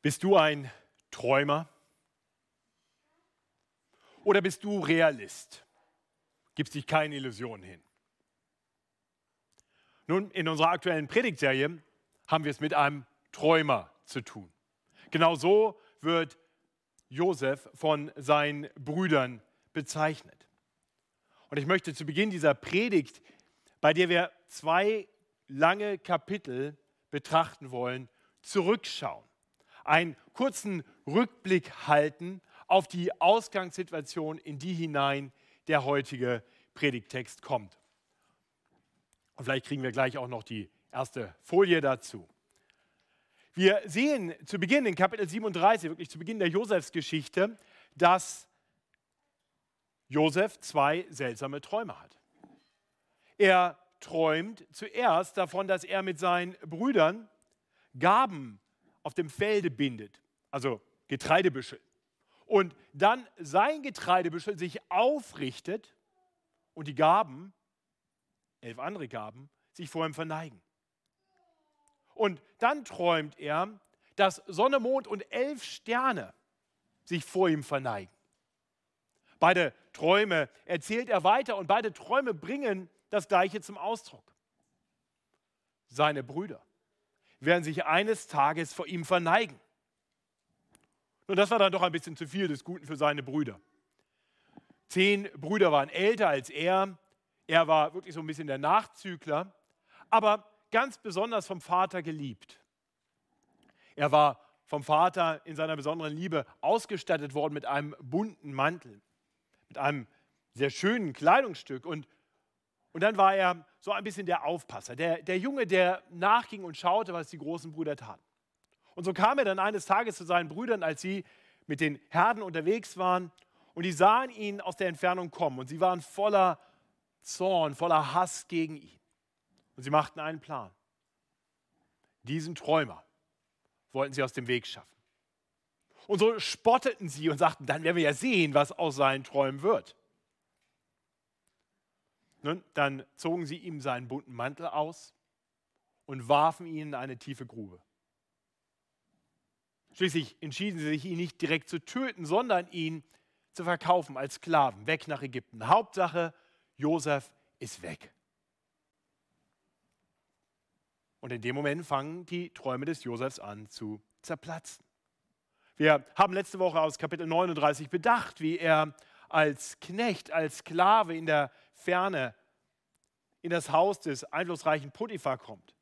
Bist du ein Träumer? Oder bist du Realist? Gibst dich keine Illusionen hin? Nun, in unserer aktuellen Predigtserie haben wir es mit einem Träumer zu tun. Genau so wird Josef von seinen Brüdern bezeichnet. Und ich möchte zu Beginn dieser Predigt, bei der wir zwei lange Kapitel betrachten wollen, zurückschauen. Einen kurzen Rückblick halten auf die Ausgangssituation, in die hinein der heutige Predigtext kommt. Und vielleicht kriegen wir gleich auch noch die erste Folie dazu. Wir sehen zu Beginn in Kapitel 37, wirklich zu Beginn der Josefsgeschichte, dass Josef zwei seltsame Träume hat. Er träumt zuerst davon, dass er mit seinen Brüdern Gaben auf dem Felde bindet, also Getreidebüschel. Und dann sein Getreidebüschel sich aufrichtet und die Gaben, elf andere Gaben, sich vor ihm verneigen. Und dann träumt er, dass Sonne, Mond und elf Sterne sich vor ihm verneigen. Beide Träume erzählt er weiter und beide Träume bringen das Gleiche zum Ausdruck. Seine Brüder werden sich eines Tages vor ihm verneigen. Und das war dann doch ein bisschen zu viel des Guten für seine Brüder. Zehn Brüder waren älter als er. Er war wirklich so ein bisschen der Nachzügler. Aber ganz besonders vom Vater geliebt. Er war vom Vater in seiner besonderen Liebe ausgestattet worden mit einem bunten Mantel, mit einem sehr schönen Kleidungsstück und, und dann war er so ein bisschen der Aufpasser, der, der Junge, der nachging und schaute, was die großen Brüder taten. Und so kam er dann eines Tages zu seinen Brüdern, als sie mit den Herden unterwegs waren und die sahen ihn aus der Entfernung kommen und sie waren voller Zorn, voller Hass gegen ihn. Und sie machten einen Plan. Diesen Träumer wollten sie aus dem Weg schaffen. Und so spotteten sie und sagten, dann werden wir ja sehen, was aus seinen Träumen wird. Nun, dann zogen sie ihm seinen bunten Mantel aus und warfen ihn in eine tiefe Grube. Schließlich entschieden sie sich, ihn nicht direkt zu töten, sondern ihn zu verkaufen als Sklaven, weg nach Ägypten. Hauptsache, Josef ist weg. Und in dem Moment fangen die Träume des Josefs an zu zerplatzen. Wir haben letzte Woche aus Kapitel 39 bedacht, wie er als Knecht, als Sklave in der Ferne in das Haus des einflussreichen Potiphar kommt.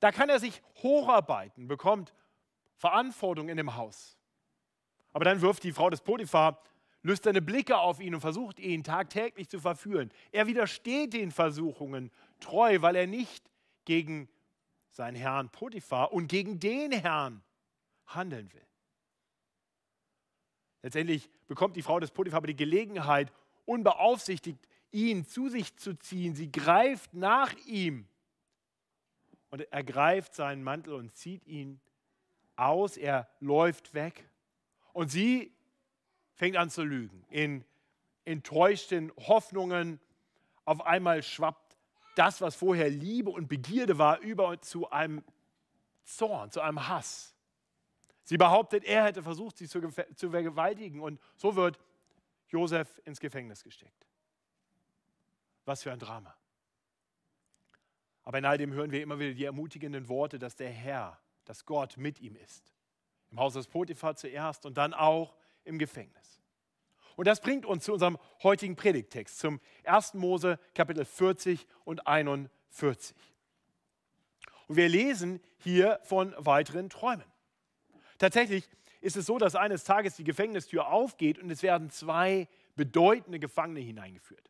Da kann er sich hocharbeiten, bekommt Verantwortung in dem Haus. Aber dann wirft die Frau des Potiphar lüsterne Blicke auf ihn und versucht ihn tagtäglich zu verführen. Er widersteht den Versuchungen treu, weil er nicht gegen seinen Herrn Potiphar und gegen den Herrn handeln will. Letztendlich bekommt die Frau des Potiphar aber die Gelegenheit, unbeaufsichtigt ihn zu sich zu ziehen. Sie greift nach ihm und ergreift seinen Mantel und zieht ihn aus. Er läuft weg und sie fängt an zu lügen. In enttäuschten Hoffnungen auf einmal schwappt das, was vorher Liebe und Begierde war, über zu einem Zorn, zu einem Hass. Sie behauptet, er hätte versucht, sie zu, zu vergewaltigen und so wird Josef ins Gefängnis gesteckt. Was für ein Drama. Aber in all dem hören wir immer wieder die ermutigenden Worte, dass der Herr, dass Gott mit ihm ist. Im Haus des Potiphar zuerst und dann auch im Gefängnis. Und das bringt uns zu unserem heutigen Predigtext, zum 1. Mose Kapitel 40 und 41. Und wir lesen hier von weiteren Träumen. Tatsächlich ist es so, dass eines Tages die Gefängnistür aufgeht und es werden zwei bedeutende Gefangene hineingeführt.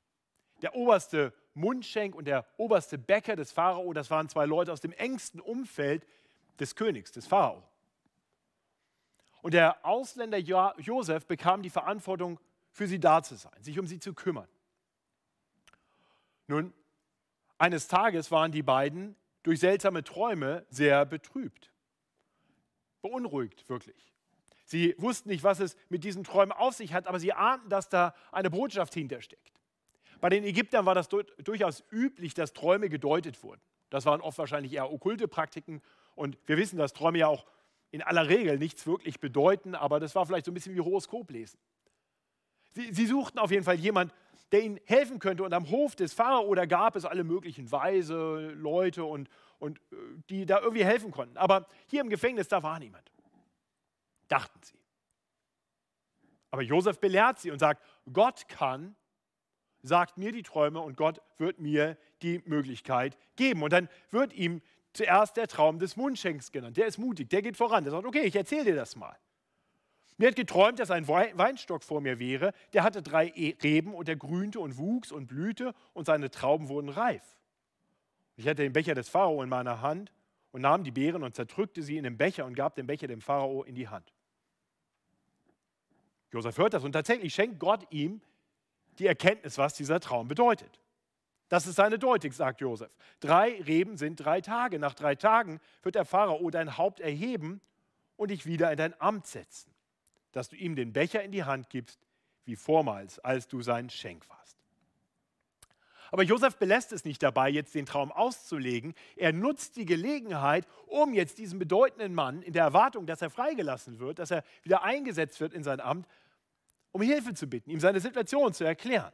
Der oberste Mundschenk und der oberste Bäcker des Pharao, das waren zwei Leute aus dem engsten Umfeld des Königs, des Pharao. Und der Ausländer Josef bekam die Verantwortung für sie da zu sein, sich um sie zu kümmern. Nun, eines Tages waren die beiden durch seltsame Träume sehr betrübt, beunruhigt wirklich. Sie wussten nicht, was es mit diesen Träumen auf sich hat, aber sie ahnten, dass da eine Botschaft hintersteckt. Bei den Ägyptern war das durchaus üblich, dass Träume gedeutet wurden. Das waren oft wahrscheinlich eher okkulte Praktiken und wir wissen, dass Träume ja auch in aller Regel nichts wirklich bedeuten, aber das war vielleicht so ein bisschen wie Horoskop lesen. Sie, sie suchten auf jeden Fall jemanden, der ihnen helfen könnte. Und am Hof des Pharao, da gab es alle möglichen Weise, Leute und, und äh, die da irgendwie helfen konnten. Aber hier im Gefängnis, da war niemand. Dachten sie. Aber Josef belehrt sie und sagt, Gott kann, sagt mir die Träume und Gott wird mir die Möglichkeit geben. Und dann wird ihm zuerst der Traum des Mundschenks genannt. Der ist mutig, der geht voran. Der sagt, okay, ich erzähle dir das mal. Mir hat geträumt, dass ein Weinstock vor mir wäre. Der hatte drei e- Reben und der grünte und wuchs und blühte und seine Trauben wurden reif. Ich hatte den Becher des Pharao in meiner Hand und nahm die Beeren und zerdrückte sie in den Becher und gab den Becher dem Pharao in die Hand. Josef hört das und tatsächlich schenkt Gott ihm die Erkenntnis, was dieser Traum bedeutet. Das ist seine Deutung, sagt Josef. Drei Reben sind drei Tage. Nach drei Tagen wird der Pharao dein Haupt erheben und dich wieder in dein Amt setzen dass du ihm den Becher in die Hand gibst, wie vormals, als du sein Schenk warst. Aber Josef belässt es nicht dabei, jetzt den Traum auszulegen. Er nutzt die Gelegenheit, um jetzt diesen bedeutenden Mann in der Erwartung, dass er freigelassen wird, dass er wieder eingesetzt wird in sein Amt, um Hilfe zu bitten, ihm seine Situation zu erklären.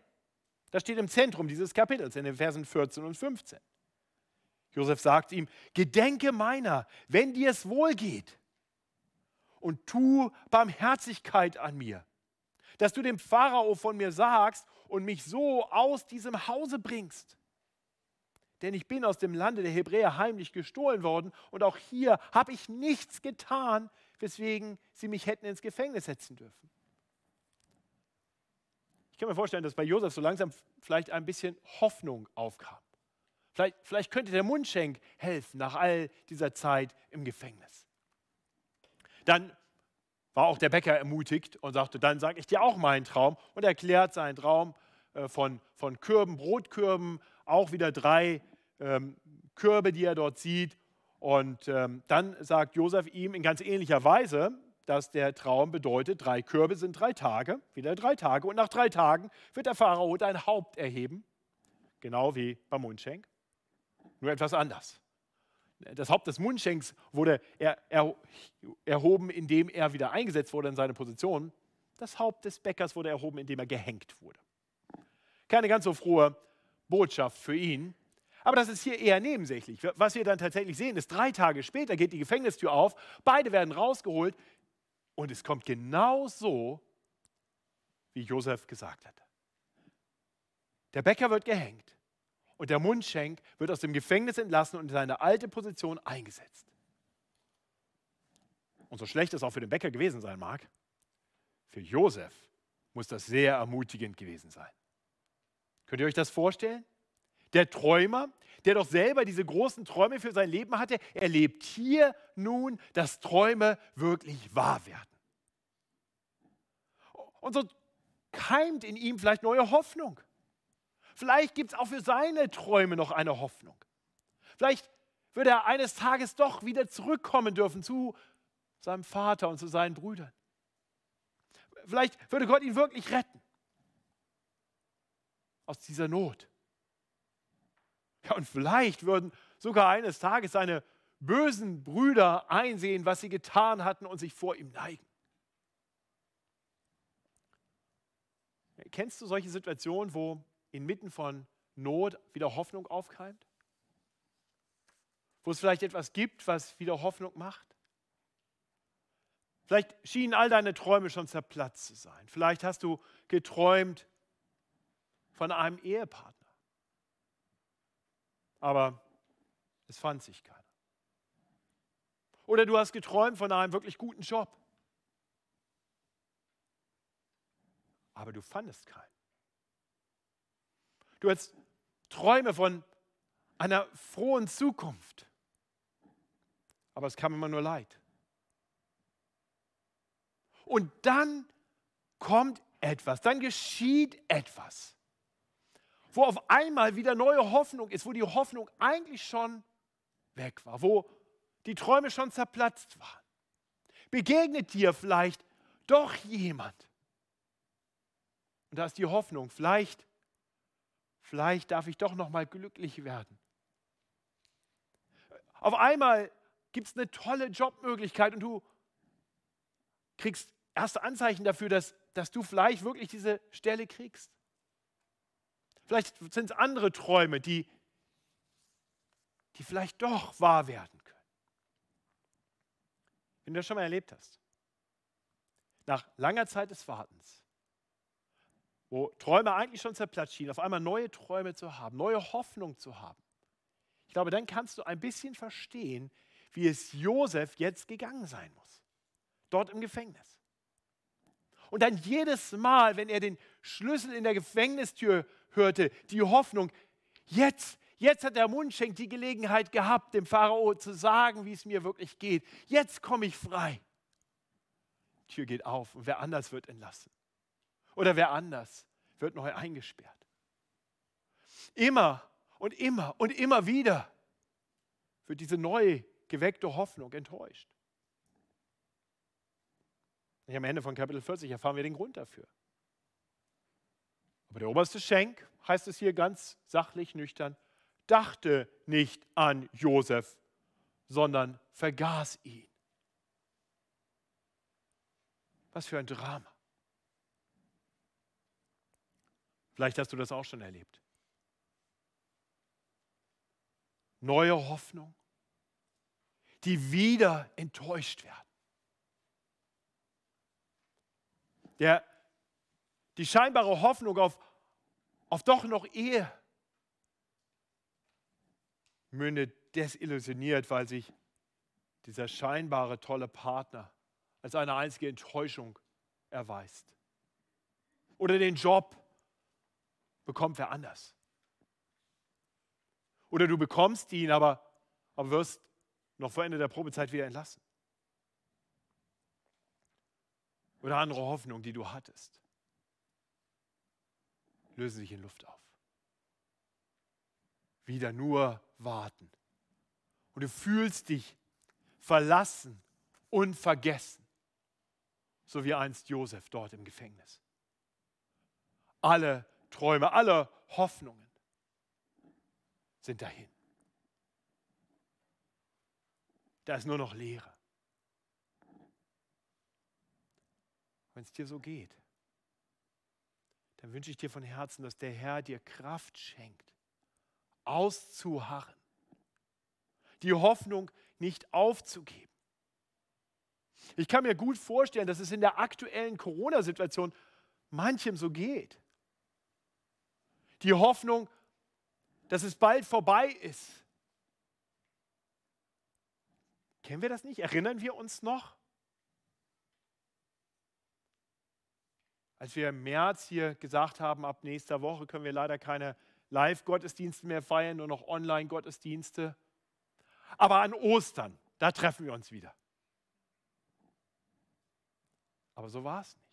Das steht im Zentrum dieses Kapitels in den Versen 14 und 15. Josef sagt ihm, Gedenke meiner, wenn dir es wohl geht und tu Barmherzigkeit an mir, dass du dem Pharao von mir sagst und mich so aus diesem Hause bringst. Denn ich bin aus dem Lande der Hebräer heimlich gestohlen worden und auch hier habe ich nichts getan, weswegen sie mich hätten ins Gefängnis setzen dürfen. Ich kann mir vorstellen, dass bei Josef so langsam vielleicht ein bisschen Hoffnung aufkam. Vielleicht, vielleicht könnte der Mundschenk helfen nach all dieser Zeit im Gefängnis. Dann war auch der Bäcker ermutigt und sagte, dann sage ich dir auch meinen Traum und erklärt seinen Traum äh, von, von Kürben, Brotkürben, auch wieder drei ähm, Körbe, die er dort sieht. Und ähm, dann sagt Josef ihm in ganz ähnlicher Weise, dass der Traum bedeutet, drei Körbe sind drei Tage, wieder drei Tage. Und nach drei Tagen wird der Pharao dein Haupt erheben, genau wie beim Mundschenk, nur etwas anders. Das Haupt des Mundschenks wurde er, er, erhoben, indem er wieder eingesetzt wurde in seine Position. Das Haupt des Bäckers wurde erhoben, indem er gehängt wurde. Keine ganz so frohe Botschaft für ihn. Aber das ist hier eher nebensächlich. Was wir dann tatsächlich sehen, ist, drei Tage später geht die Gefängnistür auf, beide werden rausgeholt und es kommt genau so, wie Josef gesagt hat. Der Bäcker wird gehängt und der Mundschenk wird aus dem Gefängnis entlassen und in seine alte Position eingesetzt. Und so schlecht es auch für den Bäcker gewesen sein mag, für Josef muss das sehr ermutigend gewesen sein. Könnt ihr euch das vorstellen? Der Träumer, der doch selber diese großen Träume für sein Leben hatte, erlebt hier nun, dass Träume wirklich wahr werden. Und so keimt in ihm vielleicht neue Hoffnung. Vielleicht gibt es auch für seine Träume noch eine Hoffnung. Vielleicht wird er eines Tages doch wieder zurückkommen dürfen zu seinem Vater und zu seinen Brüdern. Vielleicht würde Gott ihn wirklich retten aus dieser Not. Ja, und vielleicht würden sogar eines Tages seine bösen Brüder einsehen, was sie getan hatten und sich vor ihm neigen. Kennst du solche Situationen, wo inmitten von Not wieder Hoffnung aufkeimt? Wo es vielleicht etwas gibt, was wieder Hoffnung macht? Vielleicht schienen all deine Träume schon zerplatzt zu sein. Vielleicht hast du geträumt von einem Ehepartner. Aber es fand sich keiner. Oder du hast geträumt von einem wirklich guten Job. Aber du fandest keinen. Du hast Träume von einer frohen Zukunft. Aber es kam immer nur Leid. Und dann kommt etwas, dann geschieht etwas, wo auf einmal wieder neue Hoffnung ist, wo die Hoffnung eigentlich schon weg war, wo die Träume schon zerplatzt waren. Begegnet dir vielleicht doch jemand. Und da ist die Hoffnung, vielleicht vielleicht darf ich doch noch mal glücklich werden. Auf einmal gibt es eine tolle Jobmöglichkeit und du kriegst erste Anzeichen dafür, dass, dass du vielleicht wirklich diese Stelle kriegst. Vielleicht sind es andere Träume, die, die vielleicht doch wahr werden können. Wenn du das schon mal erlebt hast, nach langer Zeit des Wartens, wo Träume eigentlich schon zerplatzt auf einmal neue Träume zu haben, neue Hoffnung zu haben. Ich glaube, dann kannst du ein bisschen verstehen, wie es Josef jetzt gegangen sein muss. Dort im Gefängnis. Und dann jedes Mal, wenn er den Schlüssel in der Gefängnistür hörte, die Hoffnung, jetzt, jetzt hat der Mundschenk die Gelegenheit gehabt, dem Pharao zu sagen, wie es mir wirklich geht. Jetzt komme ich frei. Die Tür geht auf und wer anders wird entlassen. Oder wer anders wird neu eingesperrt. Immer und immer und immer wieder wird diese neu geweckte Hoffnung enttäuscht. Und am Ende von Kapitel 40 erfahren wir den Grund dafür. Aber der oberste Schenk, heißt es hier ganz sachlich nüchtern, dachte nicht an Josef, sondern vergaß ihn. Was für ein Drama. Vielleicht hast du das auch schon erlebt. Neue Hoffnung, die wieder enttäuscht werden. Der, die scheinbare Hoffnung auf, auf doch noch Ehe mündet desillusioniert, weil sich dieser scheinbare tolle Partner als eine einzige Enttäuschung erweist. Oder den Job bekommt wer anders. Oder du bekommst ihn, aber, aber wirst noch vor Ende der Probezeit wieder entlassen. Oder andere Hoffnungen, die du hattest, lösen sich in Luft auf. Wieder nur warten. Und du fühlst dich verlassen und vergessen, so wie einst Josef dort im Gefängnis. Alle Träume, alle Hoffnungen sind dahin. Da ist nur noch Leere. Wenn es dir so geht, dann wünsche ich dir von Herzen, dass der Herr dir Kraft schenkt, auszuharren, die Hoffnung nicht aufzugeben. Ich kann mir gut vorstellen, dass es in der aktuellen Corona-Situation manchem so geht die Hoffnung, dass es bald vorbei ist. Kennen wir das nicht? Erinnern wir uns noch? Als wir im März hier gesagt haben, ab nächster Woche können wir leider keine Live-Gottesdienste mehr feiern, nur noch Online-Gottesdienste. Aber an Ostern, da treffen wir uns wieder. Aber so war es nicht.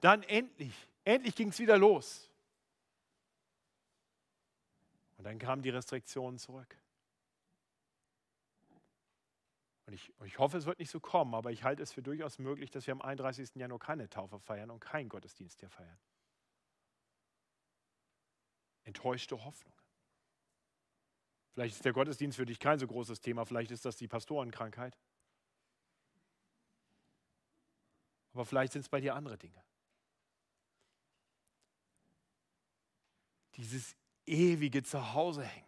Dann endlich, endlich ging es wieder los. Und dann kamen die Restriktionen zurück. Und ich, ich, hoffe, es wird nicht so kommen, aber ich halte es für durchaus möglich, dass wir am 31. Januar keine Taufe feiern und keinen Gottesdienst hier feiern. Enttäuschte Hoffnung. Vielleicht ist der Gottesdienst für dich kein so großes Thema, vielleicht ist das die Pastorenkrankheit. Aber vielleicht sind es bei dir andere Dinge. Dieses ewige Zuhause hängen.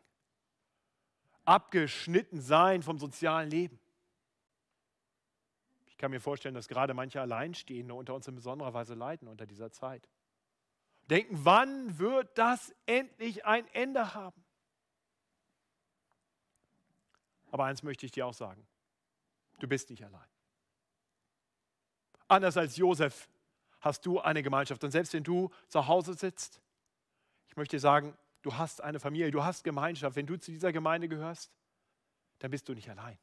Abgeschnitten sein vom sozialen Leben. Ich kann mir vorstellen, dass gerade manche Alleinstehende unter uns in besonderer Weise leiden unter dieser Zeit. Denken, wann wird das endlich ein Ende haben? Aber eins möchte ich dir auch sagen. Du bist nicht allein. Anders als Josef hast du eine Gemeinschaft. Und selbst wenn du zu Hause sitzt, ich möchte dir sagen, du hast eine Familie, du hast Gemeinschaft. Wenn du zu dieser Gemeinde gehörst, dann bist du nicht allein.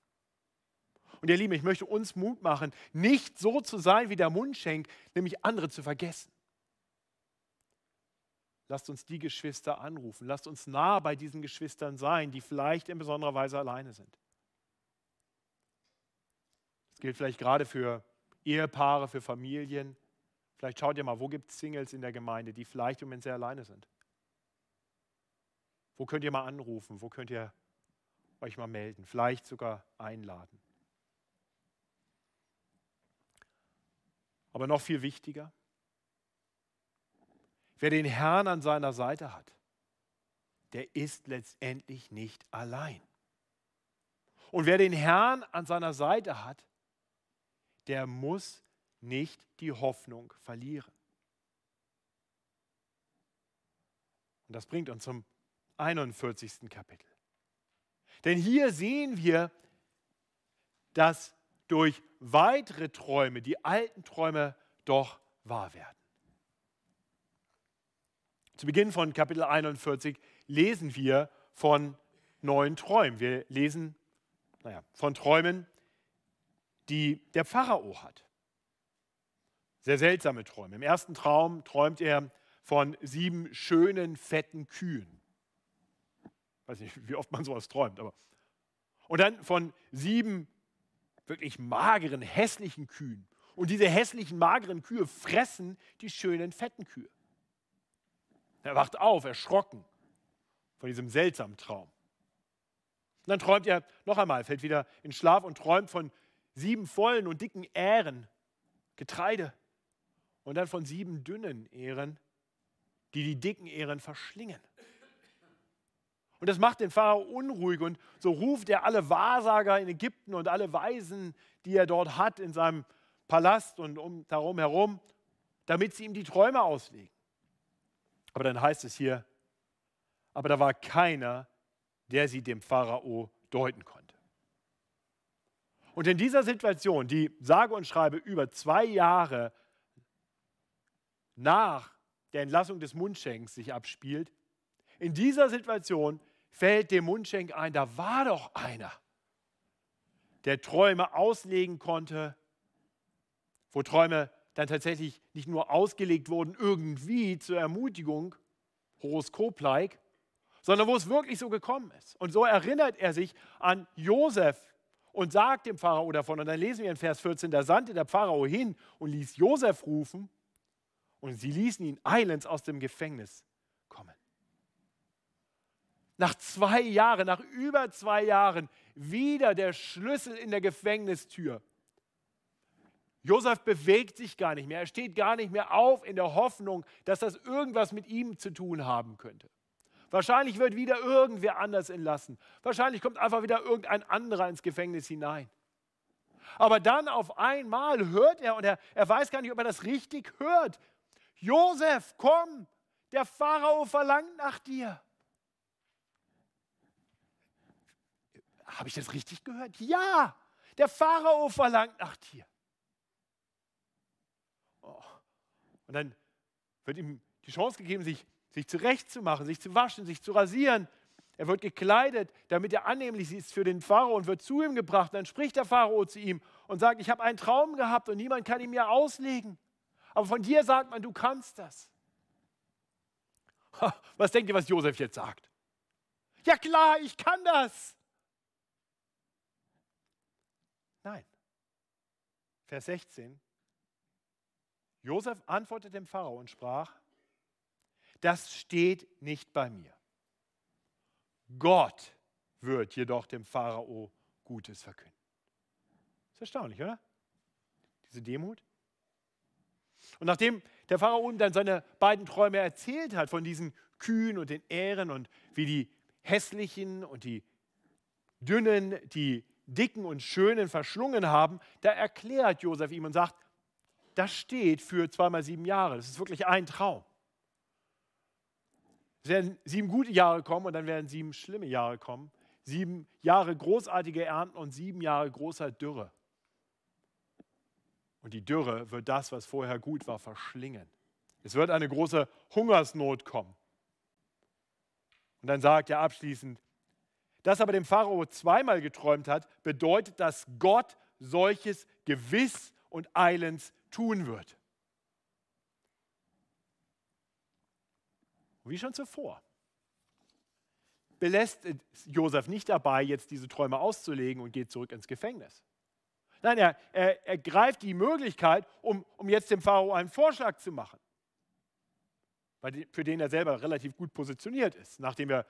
Und ihr Lieben, ich möchte uns Mut machen, nicht so zu sein wie der Mundschenk, nämlich andere zu vergessen. Lasst uns die Geschwister anrufen. Lasst uns nah bei diesen Geschwistern sein, die vielleicht in besonderer Weise alleine sind. Das gilt vielleicht gerade für Ehepaare, für Familien. Vielleicht schaut ihr mal, wo gibt es Singles in der Gemeinde, die vielleicht im Moment sehr alleine sind. Wo könnt ihr mal anrufen? Wo könnt ihr euch mal melden, vielleicht sogar einladen. Aber noch viel wichtiger, wer den Herrn an seiner Seite hat, der ist letztendlich nicht allein. Und wer den Herrn an seiner Seite hat, der muss nicht die Hoffnung verlieren. Und das bringt uns zum 41. Kapitel. Denn hier sehen wir, dass durch weitere Träume die alten Träume doch wahr werden. Zu Beginn von Kapitel 41 lesen wir von neuen Träumen. Wir lesen naja, von Träumen, die der Pharao hat. Sehr seltsame Träume. Im ersten Traum träumt er von sieben schönen, fetten Kühen. Ich weiß nicht, wie oft man sowas träumt, aber. Und dann von sieben wirklich mageren, hässlichen Kühen. Und diese hässlichen, mageren Kühe fressen die schönen, fetten Kühe. Er wacht auf, erschrocken von diesem seltsamen Traum. Und dann träumt er noch einmal, fällt wieder in Schlaf und träumt von sieben vollen und dicken Ähren, Getreide. Und dann von sieben dünnen Ähren, die die dicken Ähren verschlingen. Und das macht den Pharao unruhig und so ruft er alle Wahrsager in Ägypten und alle Weisen, die er dort hat in seinem Palast und um, darum herum, damit sie ihm die Träume auslegen. Aber dann heißt es hier, aber da war keiner, der sie dem Pharao deuten konnte. Und in dieser Situation, die sage und schreibe über zwei Jahre nach der Entlassung des Mundschenks sich abspielt, in dieser Situation fällt dem Mundschenk ein, da war doch einer, der Träume auslegen konnte, wo Träume dann tatsächlich nicht nur ausgelegt wurden, irgendwie zur Ermutigung, horoskop-like, sondern wo es wirklich so gekommen ist. Und so erinnert er sich an Josef und sagt dem Pharao davon. Und dann lesen wir in Vers 14, da sandte der Pharao hin und ließ Josef rufen und sie ließen ihn eilends aus dem Gefängnis. Nach zwei Jahren, nach über zwei Jahren, wieder der Schlüssel in der Gefängnistür. Josef bewegt sich gar nicht mehr. Er steht gar nicht mehr auf in der Hoffnung, dass das irgendwas mit ihm zu tun haben könnte. Wahrscheinlich wird wieder irgendwer anders entlassen. Wahrscheinlich kommt einfach wieder irgendein anderer ins Gefängnis hinein. Aber dann auf einmal hört er und er, er weiß gar nicht, ob er das richtig hört. Josef, komm, der Pharao verlangt nach dir. Habe ich das richtig gehört? Ja, der Pharao verlangt nach dir. Oh. Und dann wird ihm die Chance gegeben, sich sich zurechtzumachen, sich zu waschen, sich zu rasieren. Er wird gekleidet, damit er annehmlich ist für den Pharao und wird zu ihm gebracht. Dann spricht der Pharao zu ihm und sagt, ich habe einen Traum gehabt und niemand kann ihn mir auslegen. Aber von dir sagt man, du kannst das. Was denkt ihr, was Josef jetzt sagt? Ja klar, ich kann das. Nein. Vers 16. Josef antwortete dem Pharao und sprach, das steht nicht bei mir. Gott wird jedoch dem Pharao Gutes verkünden. Ist erstaunlich, oder? Diese Demut. Und nachdem der Pharao dann seine beiden Träume erzählt hat von diesen Kühen und den Ähren und wie die hässlichen und die dünnen, die dicken und schönen verschlungen haben, da erklärt Josef ihm und sagt, das steht für zweimal sieben Jahre. Das ist wirklich ein Traum. Es werden sieben gute Jahre kommen und dann werden sieben schlimme Jahre kommen. Sieben Jahre großartige Ernten und sieben Jahre großer Dürre. Und die Dürre wird das, was vorher gut war, verschlingen. Es wird eine große Hungersnot kommen. Und dann sagt er abschließend, dass aber dem Pharao zweimal geträumt hat, bedeutet, dass Gott solches gewiss und eilends tun wird. wie schon zuvor, belässt Josef nicht dabei, jetzt diese Träume auszulegen und geht zurück ins Gefängnis. Nein, er, er, er greift die Möglichkeit, um, um jetzt dem Pharao einen Vorschlag zu machen, für den er selber relativ gut positioniert ist, nachdem wir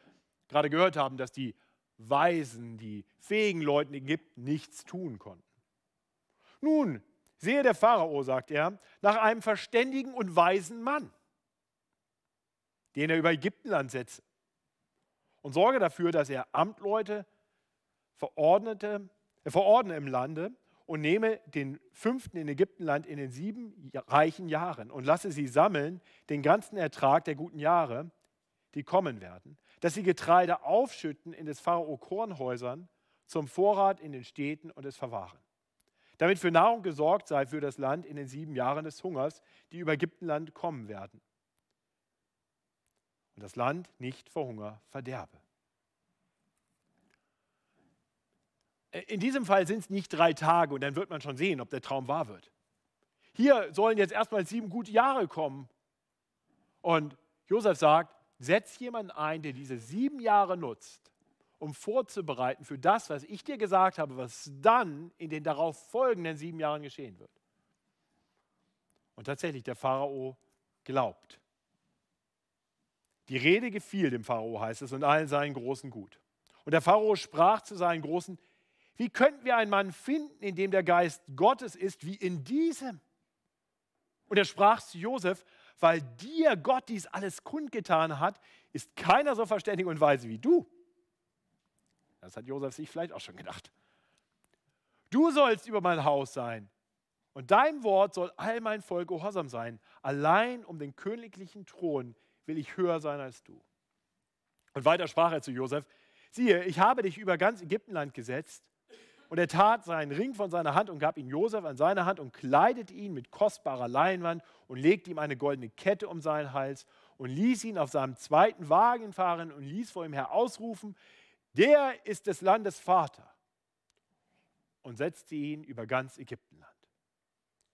gerade gehört haben, dass die Weisen, die fähigen Leuten in Ägypten nichts tun konnten. Nun, sehe der Pharao, sagt er, nach einem verständigen und weisen Mann, den er über Ägyptenland setze und sorge dafür, dass er Amtleute verordnete, äh, verordne im Lande und nehme den fünften in Ägyptenland in den sieben reichen Jahren und lasse sie sammeln, den ganzen Ertrag der guten Jahre, die kommen werden, dass sie Getreide aufschütten in des Pharao Kornhäusern zum Vorrat in den Städten und es verwahren. Damit für Nahrung gesorgt sei für das Land in den sieben Jahren des Hungers, die über Ägyptenland kommen werden. Und das Land nicht vor Hunger verderbe. In diesem Fall sind es nicht drei Tage und dann wird man schon sehen, ob der Traum wahr wird. Hier sollen jetzt erstmal sieben gute Jahre kommen. Und Josef sagt, setz jemanden ein, der diese sieben Jahre nutzt, um vorzubereiten für das, was ich dir gesagt habe, was dann in den darauf folgenden sieben Jahren geschehen wird. Und tatsächlich, der Pharao glaubt. Die Rede gefiel dem Pharao, heißt es, und allen seinen Großen gut. Und der Pharao sprach zu seinen Großen, wie könnten wir einen Mann finden, in dem der Geist Gottes ist, wie in diesem? Und er sprach zu Josef, weil dir Gott dies alles kundgetan hat, ist keiner so verständig und weise wie du. Das hat Josef sich vielleicht auch schon gedacht. Du sollst über mein Haus sein und dein Wort soll all mein Volk gehorsam sein. Allein um den königlichen Thron will ich höher sein als du. Und weiter sprach er zu Josef, siehe, ich habe dich über ganz Ägyptenland gesetzt und er tat seinen Ring von seiner Hand und gab ihn Josef an seine Hand und kleidete ihn mit kostbarer Leinwand und legte ihm eine goldene Kette um seinen Hals und ließ ihn auf seinem zweiten Wagen fahren und ließ vor ihm her ausrufen, der ist des Landes Vater und setzte ihn über ganz Ägyptenland.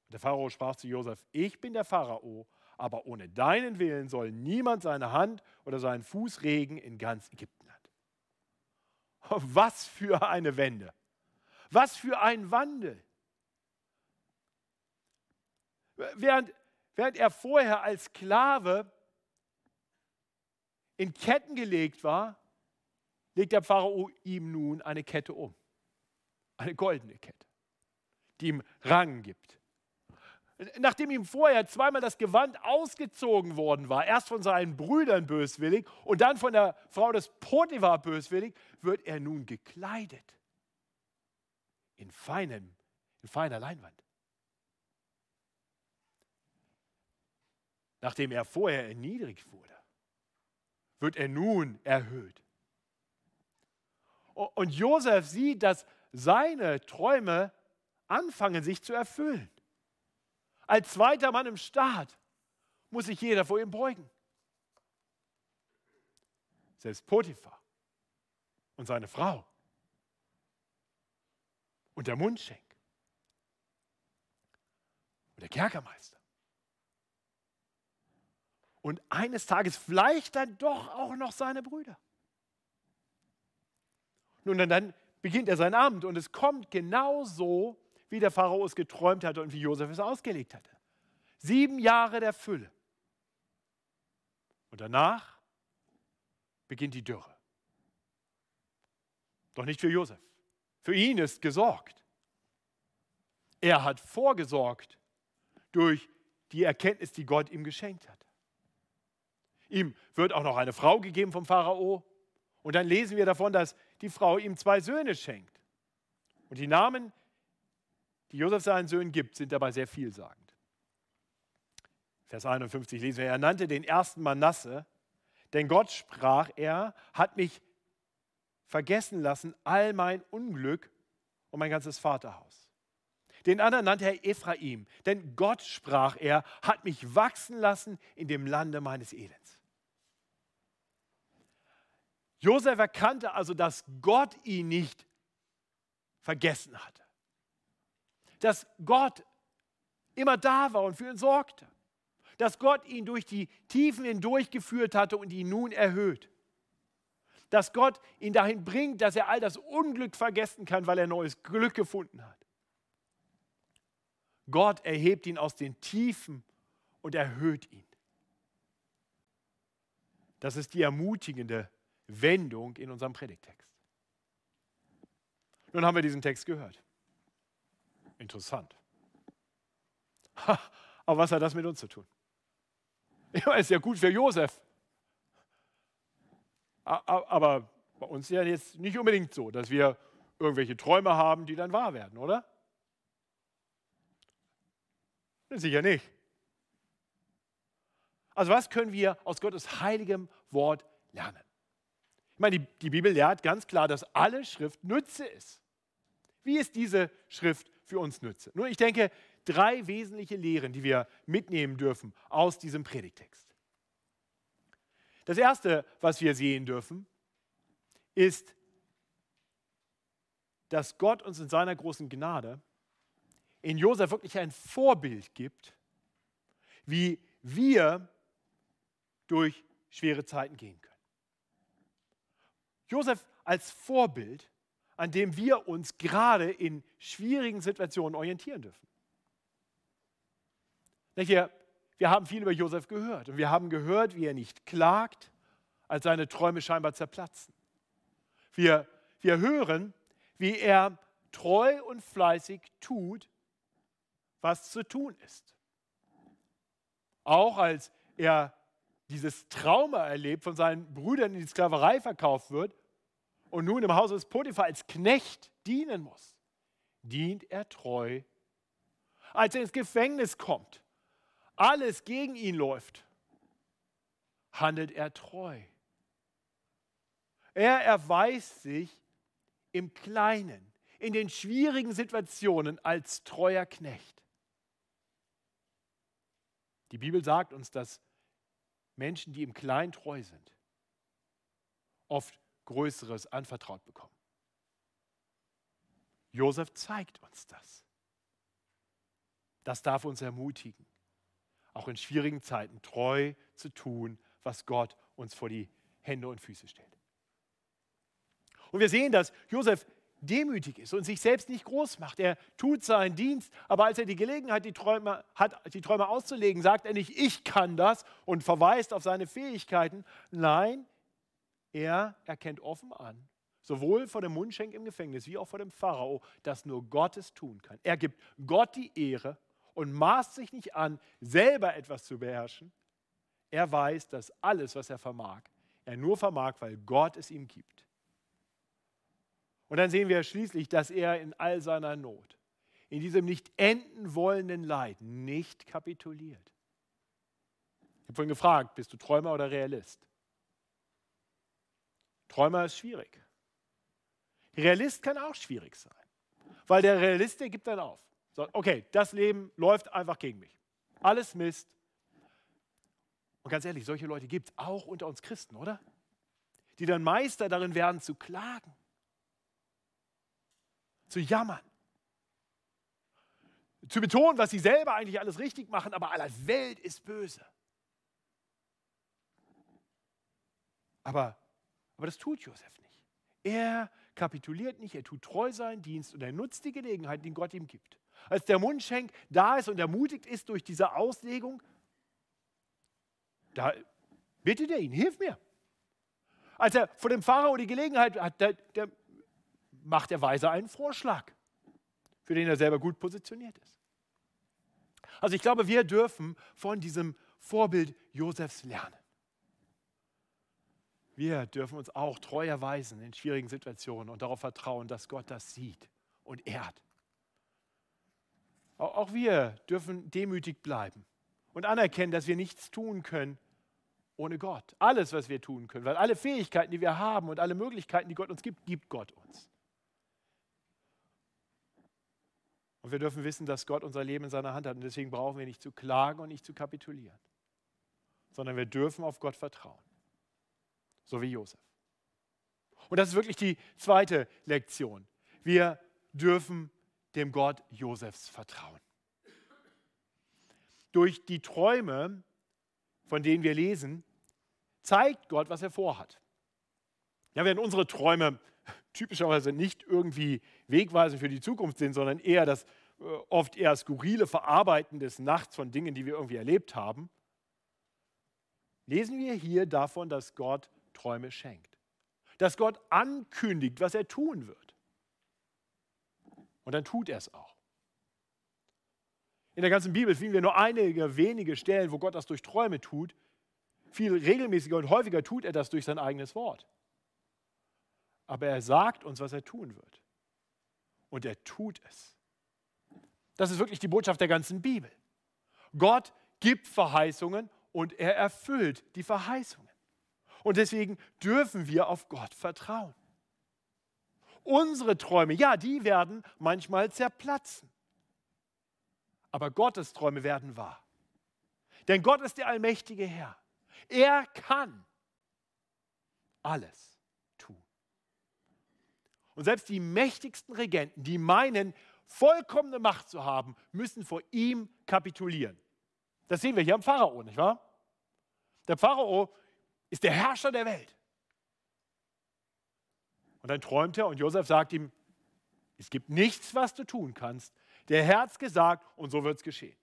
Und der Pharao sprach zu Josef, ich bin der Pharao, aber ohne deinen Willen soll niemand seine Hand oder seinen Fuß regen in ganz Ägyptenland. Was für eine Wende! Was für ein Wandel. Während, während er vorher als Sklave in Ketten gelegt war, legt der Pharao ihm nun eine Kette um. Eine goldene Kette, die ihm Rang gibt. Nachdem ihm vorher zweimal das Gewand ausgezogen worden war, erst von seinen Brüdern böswillig und dann von der Frau des Potiphar böswillig, wird er nun gekleidet in, feinem, in feiner Leinwand. Nachdem er vorher erniedrigt wurde, wird er nun erhöht. Und Josef sieht, dass seine Träume anfangen sich zu erfüllen. Als zweiter Mann im Staat muss sich jeder vor ihm beugen. Selbst Potiphar und seine Frau und der Mundschenk und der Kerkermeister. Und eines Tages vielleicht dann doch auch noch seine Brüder. Nun, und dann beginnt er sein Abend und es kommt genau so, wie der Pharao es geträumt hatte und wie Josef es ausgelegt hatte. Sieben Jahre der Fülle. Und danach beginnt die Dürre. Doch nicht für Josef. Für ihn ist gesorgt. Er hat vorgesorgt durch die Erkenntnis, die Gott ihm geschenkt hat. Ihm wird auch noch eine Frau gegeben vom Pharao. Und dann lesen wir davon, dass die Frau ihm zwei Söhne schenkt. Und die Namen, die Josef seinen Söhnen gibt, sind dabei sehr vielsagend. Vers 51 lesen wir, er nannte den ersten Manasse, denn Gott sprach, er hat mich vergessen lassen all mein Unglück und mein ganzes Vaterhaus. Den anderen nannte er Ephraim, denn Gott, sprach er, hat mich wachsen lassen in dem Lande meines Elends. Josef erkannte also, dass Gott ihn nicht vergessen hatte. Dass Gott immer da war und für ihn sorgte. Dass Gott ihn durch die Tiefen hindurchgeführt hatte und ihn nun erhöht dass Gott ihn dahin bringt, dass er all das Unglück vergessen kann, weil er neues Glück gefunden hat. Gott erhebt ihn aus den Tiefen und erhöht ihn. Das ist die ermutigende Wendung in unserem Predigtext. Nun haben wir diesen Text gehört. Interessant. Ha, aber was hat das mit uns zu tun? Ja, ist ja gut für Josef. Aber bei uns ist ja jetzt nicht unbedingt so, dass wir irgendwelche Träume haben, die dann wahr werden, oder? Sicher nicht. Also was können wir aus Gottes heiligem Wort lernen? Ich meine, die, die Bibel lehrt ganz klar, dass alle Schrift Nütze ist. Wie ist diese Schrift für uns Nütze? Nun, ich denke, drei wesentliche Lehren, die wir mitnehmen dürfen aus diesem Predigtext. Das erste, was wir sehen dürfen, ist, dass Gott uns in seiner großen Gnade in Josef wirklich ein Vorbild gibt, wie wir durch schwere Zeiten gehen können. Josef als Vorbild, an dem wir uns gerade in schwierigen Situationen orientieren dürfen. Wir, wir haben viel über Josef gehört und wir haben gehört, wie er nicht klagt, als seine Träume scheinbar zerplatzen. Wir, wir hören, wie er treu und fleißig tut, was zu tun ist. Auch als er dieses Trauma erlebt, von seinen Brüdern in die Sklaverei verkauft wird und nun im Haus des Potiphar als Knecht dienen muss, dient er treu. Als er ins Gefängnis kommt, alles gegen ihn läuft, handelt er treu. Er erweist sich im Kleinen, in den schwierigen Situationen als treuer Knecht. Die Bibel sagt uns, dass Menschen, die im Kleinen treu sind, oft Größeres anvertraut bekommen. Josef zeigt uns das. Das darf uns ermutigen, auch in schwierigen Zeiten treu zu tun, was Gott uns vor die Hände und Füße stellt. Und wir sehen, dass Josef demütig ist und sich selbst nicht groß macht. Er tut seinen Dienst, aber als er die Gelegenheit die Träume, hat, die Träume auszulegen, sagt er nicht, ich kann das und verweist auf seine Fähigkeiten. Nein, er erkennt offen an, sowohl vor dem Mundschenk im Gefängnis wie auch vor dem Pharao, dass nur Gott es tun kann. Er gibt Gott die Ehre und maßt sich nicht an, selber etwas zu beherrschen. Er weiß, dass alles, was er vermag, er nur vermag, weil Gott es ihm gibt. Und dann sehen wir schließlich, dass er in all seiner Not, in diesem nicht enden wollenden Leid, nicht kapituliert. Ich habe vorhin gefragt, bist du Träumer oder Realist? Träumer ist schwierig. Realist kann auch schwierig sein, weil der Realist, der gibt dann auf. Sagt, okay, das Leben läuft einfach gegen mich. Alles Mist. Und ganz ehrlich, solche Leute gibt es auch unter uns Christen, oder? Die dann Meister darin werden zu klagen zu jammern. Zu betonen, was sie selber eigentlich alles richtig machen, aber aller Welt ist böse. Aber, aber das tut Josef nicht. Er kapituliert nicht, er tut treu seinen Dienst und er nutzt die Gelegenheit, die Gott ihm gibt. Als der Mundschenk da ist und ermutigt ist durch diese Auslegung, da bittet er ihn, hilf mir. Als er vor dem Pharao die Gelegenheit hat, der, der macht der Weise einen Vorschlag, für den er selber gut positioniert ist. Also ich glaube, wir dürfen von diesem Vorbild Josefs lernen. Wir dürfen uns auch treu erweisen in schwierigen Situationen und darauf vertrauen, dass Gott das sieht und ehrt. Auch wir dürfen demütig bleiben und anerkennen, dass wir nichts tun können ohne Gott. Alles, was wir tun können, weil alle Fähigkeiten, die wir haben und alle Möglichkeiten, die Gott uns gibt, gibt Gott uns. Und wir dürfen wissen, dass Gott unser Leben in seiner Hand hat. Und deswegen brauchen wir nicht zu klagen und nicht zu kapitulieren, sondern wir dürfen auf Gott vertrauen. So wie Josef. Und das ist wirklich die zweite Lektion. Wir dürfen dem Gott Josefs vertrauen. Durch die Träume, von denen wir lesen, zeigt Gott, was er vorhat. Ja, wenn unsere Träume typischerweise nicht irgendwie wegweisend für die Zukunft sind, sondern eher das äh, oft eher skurrile Verarbeiten des Nachts von Dingen, die wir irgendwie erlebt haben, lesen wir hier davon, dass Gott Träume schenkt. Dass Gott ankündigt, was er tun wird. Und dann tut er es auch. In der ganzen Bibel finden wir nur einige wenige Stellen, wo Gott das durch Träume tut. Viel regelmäßiger und häufiger tut er das durch sein eigenes Wort. Aber er sagt uns, was er tun wird. Und er tut es. Das ist wirklich die Botschaft der ganzen Bibel. Gott gibt Verheißungen und er erfüllt die Verheißungen. Und deswegen dürfen wir auf Gott vertrauen. Unsere Träume, ja, die werden manchmal zerplatzen. Aber Gottes Träume werden wahr. Denn Gott ist der allmächtige Herr. Er kann alles tun. Und selbst die mächtigsten Regenten, die meinen, vollkommene Macht zu haben, müssen vor ihm kapitulieren. Das sehen wir hier am Pharao, nicht wahr? Der Pharao ist der Herrscher der Welt. Und dann träumt er und Josef sagt ihm, es gibt nichts, was du tun kannst. Der Herr hat es gesagt und so wird es geschehen.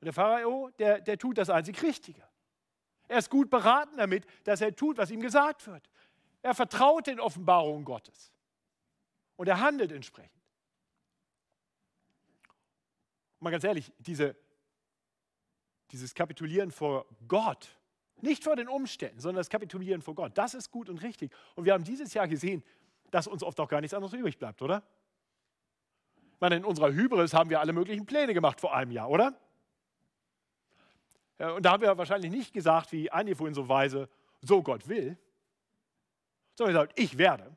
Und der Pharao, der, der tut das einzig Richtige. Er ist gut beraten damit, dass er tut, was ihm gesagt wird. Er vertraut den Offenbarungen Gottes. Und er handelt entsprechend. Und mal ganz ehrlich, diese, dieses Kapitulieren vor Gott, nicht vor den Umständen, sondern das Kapitulieren vor Gott, das ist gut und richtig. Und wir haben dieses Jahr gesehen, dass uns oft auch gar nichts anderes übrig bleibt, oder? Ich meine, in unserer Hybris haben wir alle möglichen Pläne gemacht vor einem Jahr, oder? Und da haben wir wahrscheinlich nicht gesagt, wie einige vorhin so weise, so Gott will, sondern gesagt, ich werde,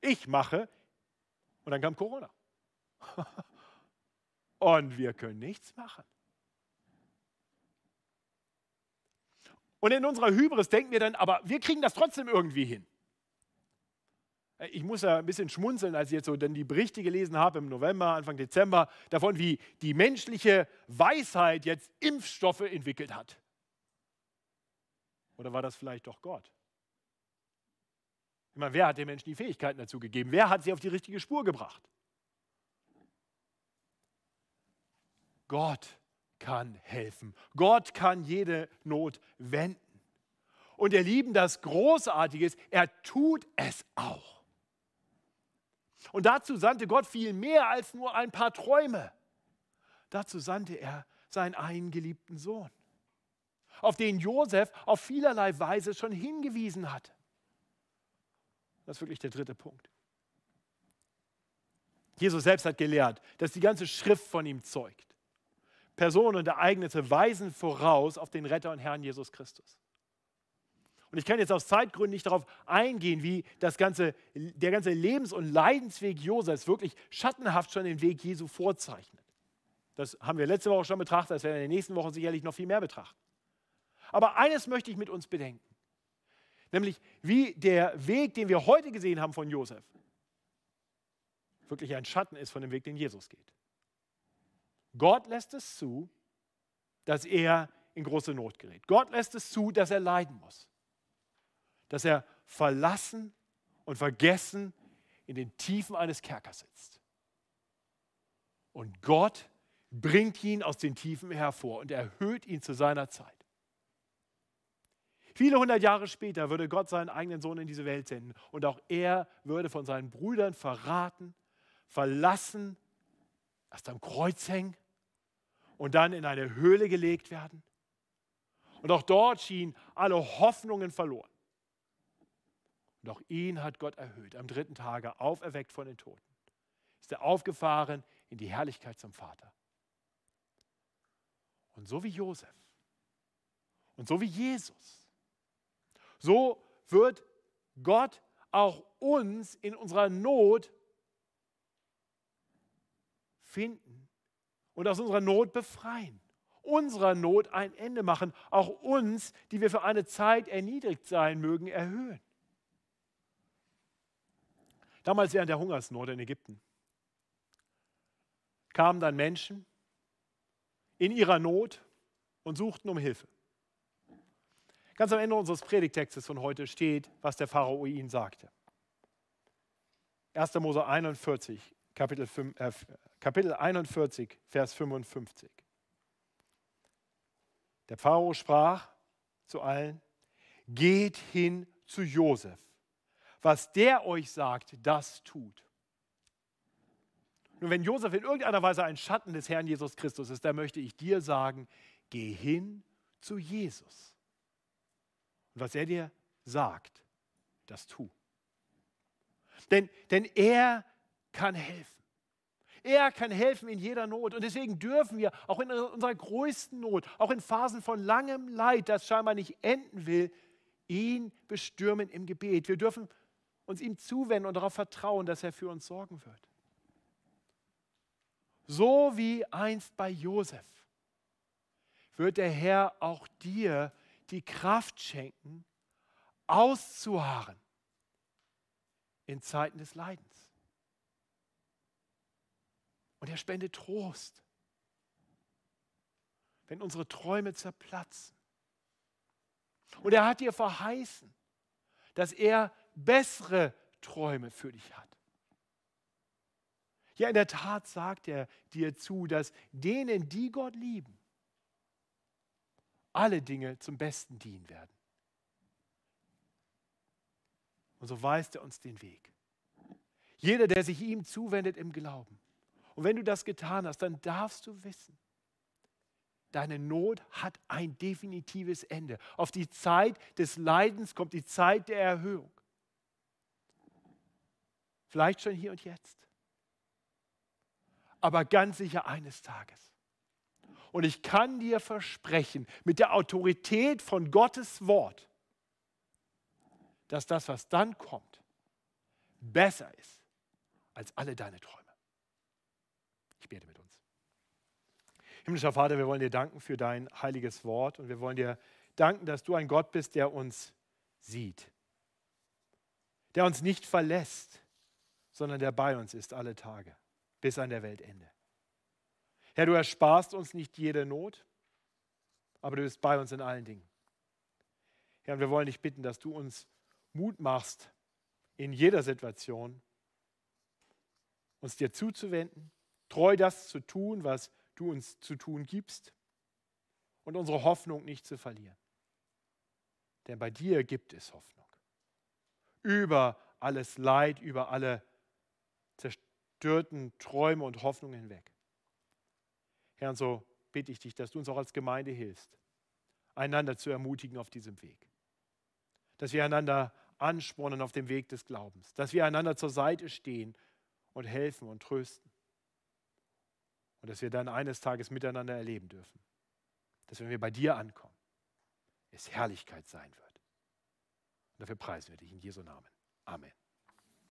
ich mache, und dann kam Corona. Und wir können nichts machen. Und in unserer Hybris denken wir dann, aber wir kriegen das trotzdem irgendwie hin. Ich muss ja ein bisschen schmunzeln, als ich jetzt so dann die Berichte gelesen habe im November, Anfang Dezember, davon, wie die menschliche Weisheit jetzt Impfstoffe entwickelt hat. Oder war das vielleicht doch Gott? Ich meine, wer hat den Menschen die Fähigkeiten dazu gegeben? Wer hat sie auf die richtige Spur gebracht? Gott kann helfen. Gott kann jede Not wenden. Und ihr Lieben, das Großartige ist, er tut es auch. Und dazu sandte Gott viel mehr als nur ein paar Träume. Dazu sandte er seinen eingeliebten Sohn, auf den Josef auf vielerlei Weise schon hingewiesen hatte. Das ist wirklich der dritte Punkt. Jesus selbst hat gelehrt, dass die ganze Schrift von ihm zeugt. Personen und Ereignisse weisen voraus auf den Retter und Herrn Jesus Christus. Und ich kann jetzt aus Zeitgründen nicht darauf eingehen, wie das ganze, der ganze Lebens- und Leidensweg Josefs wirklich schattenhaft schon den Weg Jesu vorzeichnet. Das haben wir letzte Woche schon betrachtet, das werden wir in den nächsten Wochen sicherlich noch viel mehr betrachten. Aber eines möchte ich mit uns bedenken. Nämlich wie der Weg, den wir heute gesehen haben von Josef, wirklich ein Schatten ist von dem Weg, den Jesus geht. Gott lässt es zu, dass er in große Not gerät. Gott lässt es zu, dass er leiden muss. Dass er verlassen und vergessen in den Tiefen eines Kerkers sitzt. Und Gott bringt ihn aus den Tiefen hervor und erhöht ihn zu seiner Zeit. Viele hundert Jahre später würde Gott seinen eigenen Sohn in diese Welt senden und auch er würde von seinen Brüdern verraten, verlassen, erst am Kreuz hängen und dann in eine Höhle gelegt werden. Und auch dort schienen alle Hoffnungen verloren. Und auch ihn hat Gott erhöht, am dritten Tage auferweckt von den Toten. Ist er aufgefahren in die Herrlichkeit zum Vater. Und so wie Josef und so wie Jesus so wird Gott auch uns in unserer Not finden und aus unserer Not befreien. Unserer Not ein Ende machen. Auch uns, die wir für eine Zeit erniedrigt sein mögen, erhöhen. Damals während der Hungersnot in Ägypten kamen dann Menschen in ihrer Not und suchten um Hilfe. Ganz am Ende unseres Predigtextes von heute steht, was der Pharao ihnen sagte. 1. Mose 41, Kapitel, 5, äh, Kapitel 41, Vers 55. Der Pharao sprach zu allen, geht hin zu Josef. Was der euch sagt, das tut. Nun, wenn Josef in irgendeiner Weise ein Schatten des Herrn Jesus Christus ist, dann möchte ich dir sagen, geh hin zu Jesus. Und was er dir sagt, das tu. Denn, denn er kann helfen. Er kann helfen in jeder Not. Und deswegen dürfen wir auch in unserer größten Not, auch in Phasen von langem Leid, das scheinbar nicht enden will, ihn bestürmen im Gebet. Wir dürfen uns ihm zuwenden und darauf vertrauen, dass er für uns sorgen wird. So wie einst bei Josef wird der Herr auch dir die Kraft schenken, auszuharren in Zeiten des Leidens. Und er spendet Trost, wenn unsere Träume zerplatzen. Und er hat dir verheißen, dass er bessere Träume für dich hat. Ja, in der Tat sagt er dir zu, dass denen, die Gott lieben, alle Dinge zum Besten dienen werden. Und so weist er uns den Weg. Jeder, der sich ihm zuwendet im Glauben. Und wenn du das getan hast, dann darfst du wissen, deine Not hat ein definitives Ende. Auf die Zeit des Leidens kommt die Zeit der Erhöhung. Vielleicht schon hier und jetzt. Aber ganz sicher eines Tages. Und ich kann dir versprechen, mit der Autorität von Gottes Wort, dass das, was dann kommt, besser ist als alle deine Träume. Ich bete mit uns. Himmlischer Vater, wir wollen dir danken für dein heiliges Wort und wir wollen dir danken, dass du ein Gott bist, der uns sieht, der uns nicht verlässt, sondern der bei uns ist alle Tage bis an der Weltende. Herr, du ersparst uns nicht jede Not, aber du bist bei uns in allen Dingen. Herr, und wir wollen dich bitten, dass du uns Mut machst, in jeder Situation uns dir zuzuwenden, treu das zu tun, was du uns zu tun gibst und unsere Hoffnung nicht zu verlieren. Denn bei dir gibt es Hoffnung. Über alles Leid, über alle zerstörten Träume und Hoffnungen hinweg. Herr, und so bitte ich dich, dass du uns auch als Gemeinde hilfst, einander zu ermutigen auf diesem Weg. Dass wir einander anspornen auf dem Weg des Glaubens. Dass wir einander zur Seite stehen und helfen und trösten. Und dass wir dann eines Tages miteinander erleben dürfen. Dass wenn wir bei dir ankommen, es Herrlichkeit sein wird. Und dafür preisen wir dich in Jesu Namen. Amen.